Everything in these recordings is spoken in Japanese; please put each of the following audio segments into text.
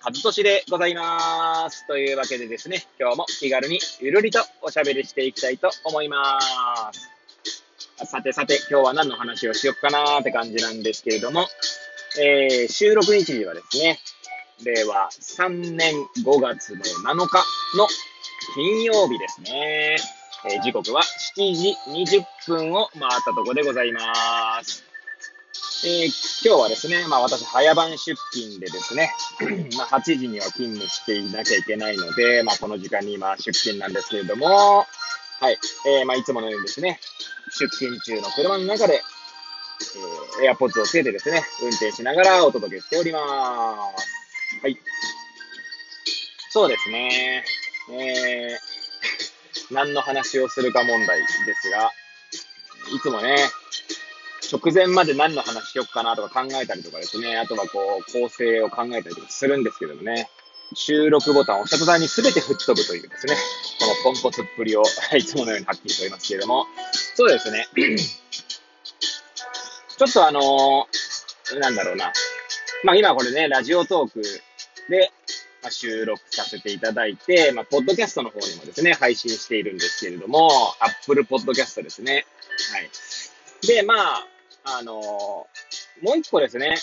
和俊でございます。というわけでですね、今日も気軽にゆるりとおしゃべりしていきたいと思います。さてさて、今日は何の話をしよっかなーって感じなんですけれども、えー、収録日時はですね、令和3年5月の7日の金曜日ですね。えー、時刻は7時20分を回ったとこでございます。えー、今日はですね、まあ私、早番出勤でですね、まあ8時には勤務していなきゃいけないので、まあこの時間に今出勤なんですけれども、はい、えー、まあいつものようにですね、出勤中の車の中で、えー、エアポッドをつけてですね、運転しながらお届けしております。はい。そうですね、えー、何の話をするか問題ですが、いつもね、直前まで何の話しよっかなとか考えたりとかですね、あとはこう、構成を考えたりとかするんですけどもね、収録ボタンを押した途端に全て吹っ飛ぶというですね、このポンコツっぷりを いつものように発揮しておりますけれども、そうですね、ちょっとあのー、なんだろうな、まあ今これね、ラジオトークで、まあ、収録させていただいて、まあ、ポッドキャストの方にもですね、配信しているんですけれども、Apple Podcast ですね。はい。で、まあ、あのー、もう一個ですね。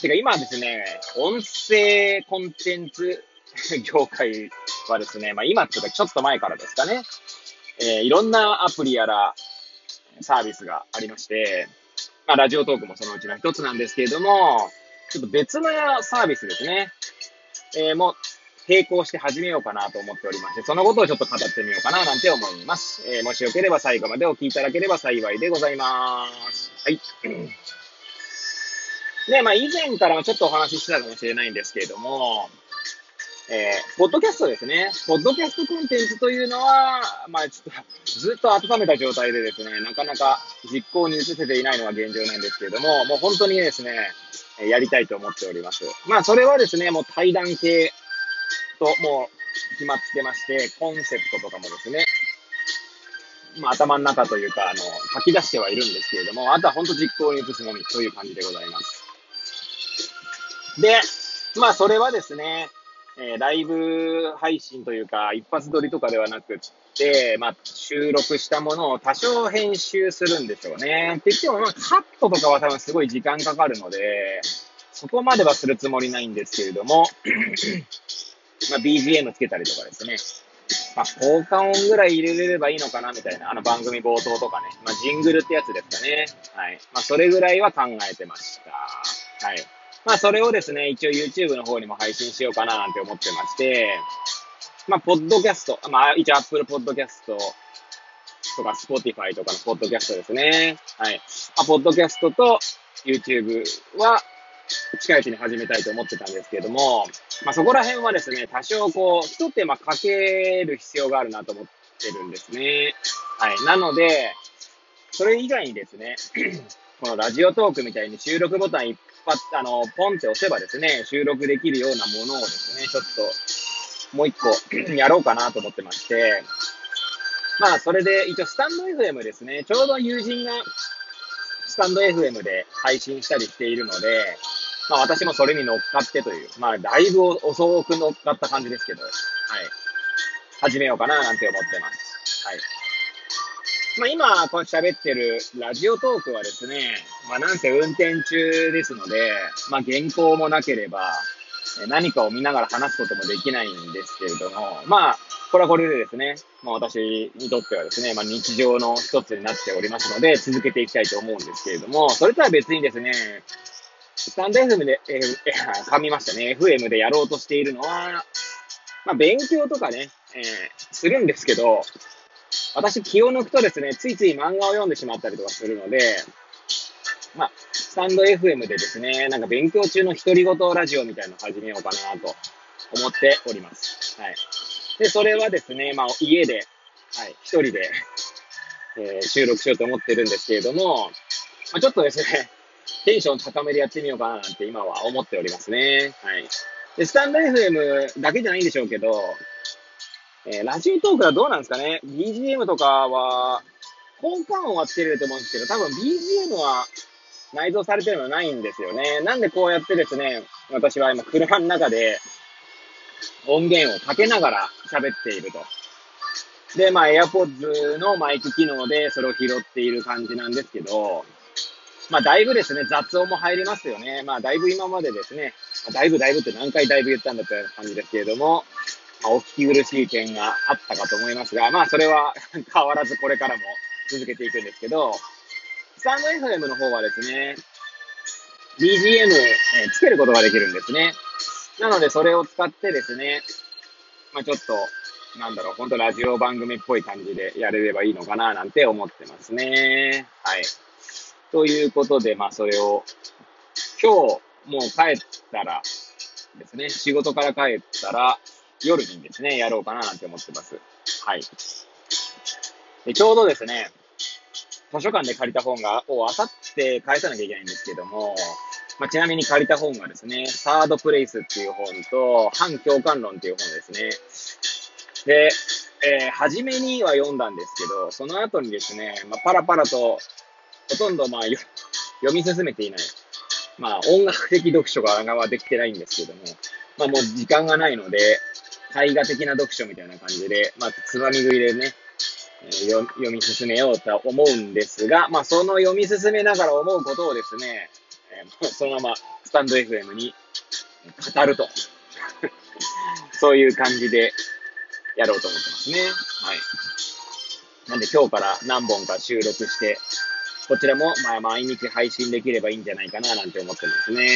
てか今ですね、音声コンテンツ 業界はですね、まあ今っていうかちょっと前からですかね、えー、いろんなアプリやらサービスがありまして、まあラジオトークもそのうちの一つなんですけれども、ちょっと別のサービスですね、えー、もう並行して始めようかなと思っておりまして、そのことをちょっと語ってみようかななんて思います。えー、もしよければ最後までお聞きいただければ幸いでございます。はい。で、まあ以前からちょっとお話ししてたかもしれないんですけれども、えー、ポッドキャストですね。ポッドキャストコンテンツというのは、まあちょっとずっと温めた状態でですね、なかなか実行に移せていないのが現状なんですけれども、もう本当にですね、やりたいと思っております。まあそれはですね、もう対談系ともう決まってまして、コンセプトとかもですね、まあ、頭の中というか、あの、書き出してはいるんですけれども、あとは本当実行に移すのみという感じでございます。で、まあ、それはですね、えー、ライブ配信というか、一発撮りとかではなくって、まあ、収録したものを多少編集するんでしょうね。って言っても、まあ、カットとかは多分すごい時間かかるので、そこまではするつもりないんですけれども、まあ、BGM つけたりとかですね。まあ、効果音ぐらい入れれればいいのかなみたいな、あの番組冒頭とかね。まあ、ジングルってやつですかね。はい。まあ、それぐらいは考えてました。はい。まあ、それをですね、一応 YouTube の方にも配信しようかななんて思ってまして、まあ、ポッドキャスト、まあ、一応 Apple Podcast とか Spotify とかのポッドキャストですね。はい。まあ、ポッドキャストと YouTube は、近いうちに始めたいと思ってたんですけれども、まあ、そこら辺はですね、多少こう、一手間かける必要があるなと思ってるんですね。はい。なので、それ以外にですね、このラジオトークみたいに収録ボタン一発、あの、ポンって押せばですね、収録できるようなものをですね、ちょっと、もう一個 やろうかなと思ってまして、まあ、それで、一応、スタンド FM ですね、ちょうど友人が、スタンド FM で配信したりしているので、まあ私もそれに乗っかってという、まあだいぶ遅く乗っかった感じですけど、はい。始めようかななんて思ってます。はい。まあ今、こう喋ってるラジオトークはですね、まあなんせ運転中ですので、まあ原稿もなければ、何かを見ながら話すこともできないんですけれども、まあ、これはこれでですね、まあ私にとってはですね、まあ日常の一つになっておりますので、続けていきたいと思うんですけれども、それとは別にですね、スタンド FM で、えー、噛みましたね。FM でやろうとしているのは、まあ、勉強とかね、えー、するんですけど、私気を抜くとですね、ついつい漫画を読んでしまったりとかするので、まあ、スタンド FM でですね、なんか勉強中の独り言ラジオみたいなのを始めようかなと思っております。はい。で、それはですね、まあ、家で、はい、一人で、えー、収録しようと思ってるんですけれども、まあ、ちょっとですね、テンション高めでやってみようかななんて今は思っておりますね。はい。で、スタンド FM だけじゃないんでしょうけど、えー、ラジオトークはどうなんですかね ?BGM とかは、交換音はつけれると思うんですけど、多分 BGM は内蔵されてるのはないんですよね。なんでこうやってですね、私は今車の中で音源をかけながら喋っていると。で、まあ AirPods のマイク機能でそれを拾っている感じなんですけど、まあだいぶですね、雑音も入りますよね。まあだいぶ今までですね、だいぶだいぶって何回だいぶ言ったんだって感じですけれども、まあ、お聞き苦しい点があったかと思いますが、まあそれは 変わらずこれからも続けていくんですけど、スタンド FM の方はですね、BGM、つけることができるんですね。なので、それを使ってですね、まあちょっと、なんだろう、本当ラジオ番組っぽい感じでやれればいいのかななんて思ってますね。はい。ということで、まあそれを、今日、もう帰ったらですね、仕事から帰ったら、夜にですね、やろうかななんて思ってます。はい。でちょうどですね、図書館で借りた本が、をあさって返さなきゃいけないんですけども、まあ、ちなみに借りた本がですね、サードプレイスっていう本と、反共感論っていう本ですね。で、えー、初めには読んだんですけど、その後にですね、まあ、パラパラと、ほとんどまあ、読み進めていない。まあ、音楽的読書がはできてないんですけども、まあもう時間がないので、絵画的な読書みたいな感じで、まあ、つまみ食いでね、えー、読み進めようとは思うんですが、まあ、その読み進めながら思うことをですね、えー、そのままスタンド FM に語ると。そういう感じでやろうと思ってますね。はい。なんで今日から何本か収録して、こちらもまあ毎日配信できればいいんじゃないかななんて思ってますね。はい。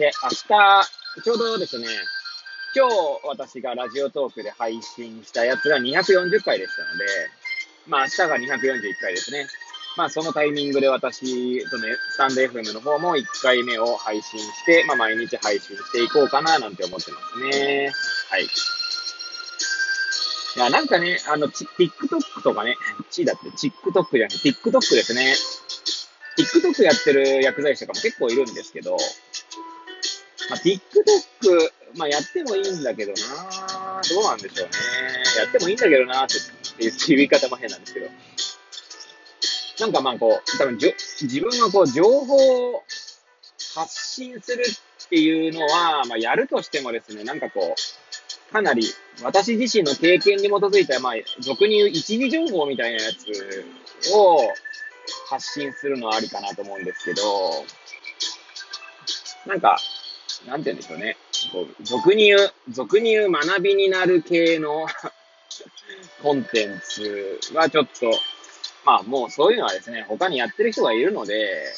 で、明日、ちょうどですね、今日私がラジオトークで配信したやつが240回でしたので、まあ明日が241回ですね。まあそのタイミングで私とね、スタンド FM の方も1回目を配信して、まあ毎日配信していこうかななんて思ってますね。はい。いや、なんかね、あの、TikTok とかね、ちだって TikTok じゃなくて TikTok ですね。TikTok やってる薬剤師とかも結構いるんですけど、まあ、TikTok、まあ、やってもいいんだけどなどうなんでしょうね。やってもいいんだけどなって言い方も変なんですけど。なんかまあこう、多分じょ自分がこう情報を発信するっていうのは、まあやるとしてもですね、なんかこう、かなり私自身の経験に基づいた、まあ、俗に言う一時情報みたいなやつを発信するのはありかなと思うんですけど、なんか、なんて言うんでしょうね。こう俗に言う、俗に言う学びになる系の コンテンツはちょっと、まあもうそういうのはですね、他にやってる人がいるので、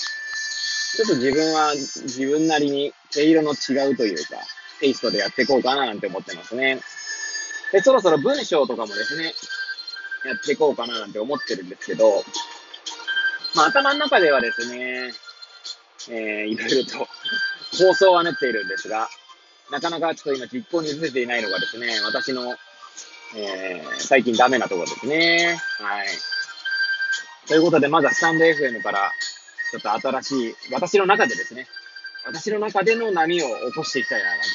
ちょっと自分は自分なりに毛色の違うというか、テイストでやっていこうかななんて思ってますね。で、そろそろ文章とかもですね、やっていこうかななんて思ってるんですけど、まあ頭の中ではですね、えー、いろいろと構想は練っているんですが、なかなかちょっと今実行に移せていないのがですね、私の、えー、最近ダメなところですね。はい。ということで、まずはスタンド FM から、ちょっと新しい、私の中でですね、私の中での波を起こしていきたいな、なんて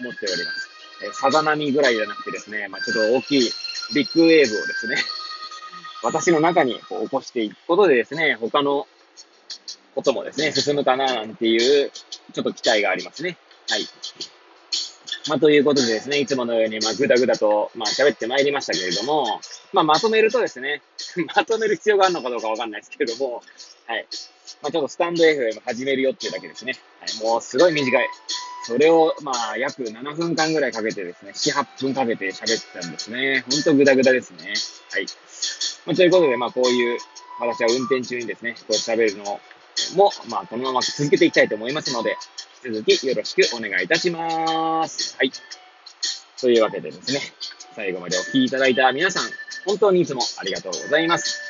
思っております。え、さざ波ぐらいじゃなくてですね、まあちょっと大きいビッグウェーブをですね、私の中にこう起こしていくことでですね、他のこともですね、進むかな、なんていう、ちょっと期待がありますね。はい。まあ、ということでですね、いつものように、まあ、ぐだぐだと、まあ、喋ってまいりましたけれども、まあ、まとめるとですね、まとめる必要があるのかどうかわかんないですけれども、はい。まあ、ちょっとスタンド FM 始めるよっていうだけですね。はい、もうすごい短い。それを、まあ、約7分間ぐらいかけてですね、7、8分かけて喋ってたんですね。ほんとぐだぐだですね。はい。まあ、ということで、まあ、こういう、私は運転中にですね、こう喋るのも、まあ、このまま続けていきたいと思いますので、引き続きよろしくお願いいたします。はい。というわけでですね、最後までお聴きいただいた皆さん、本当にいつもありがとうございます。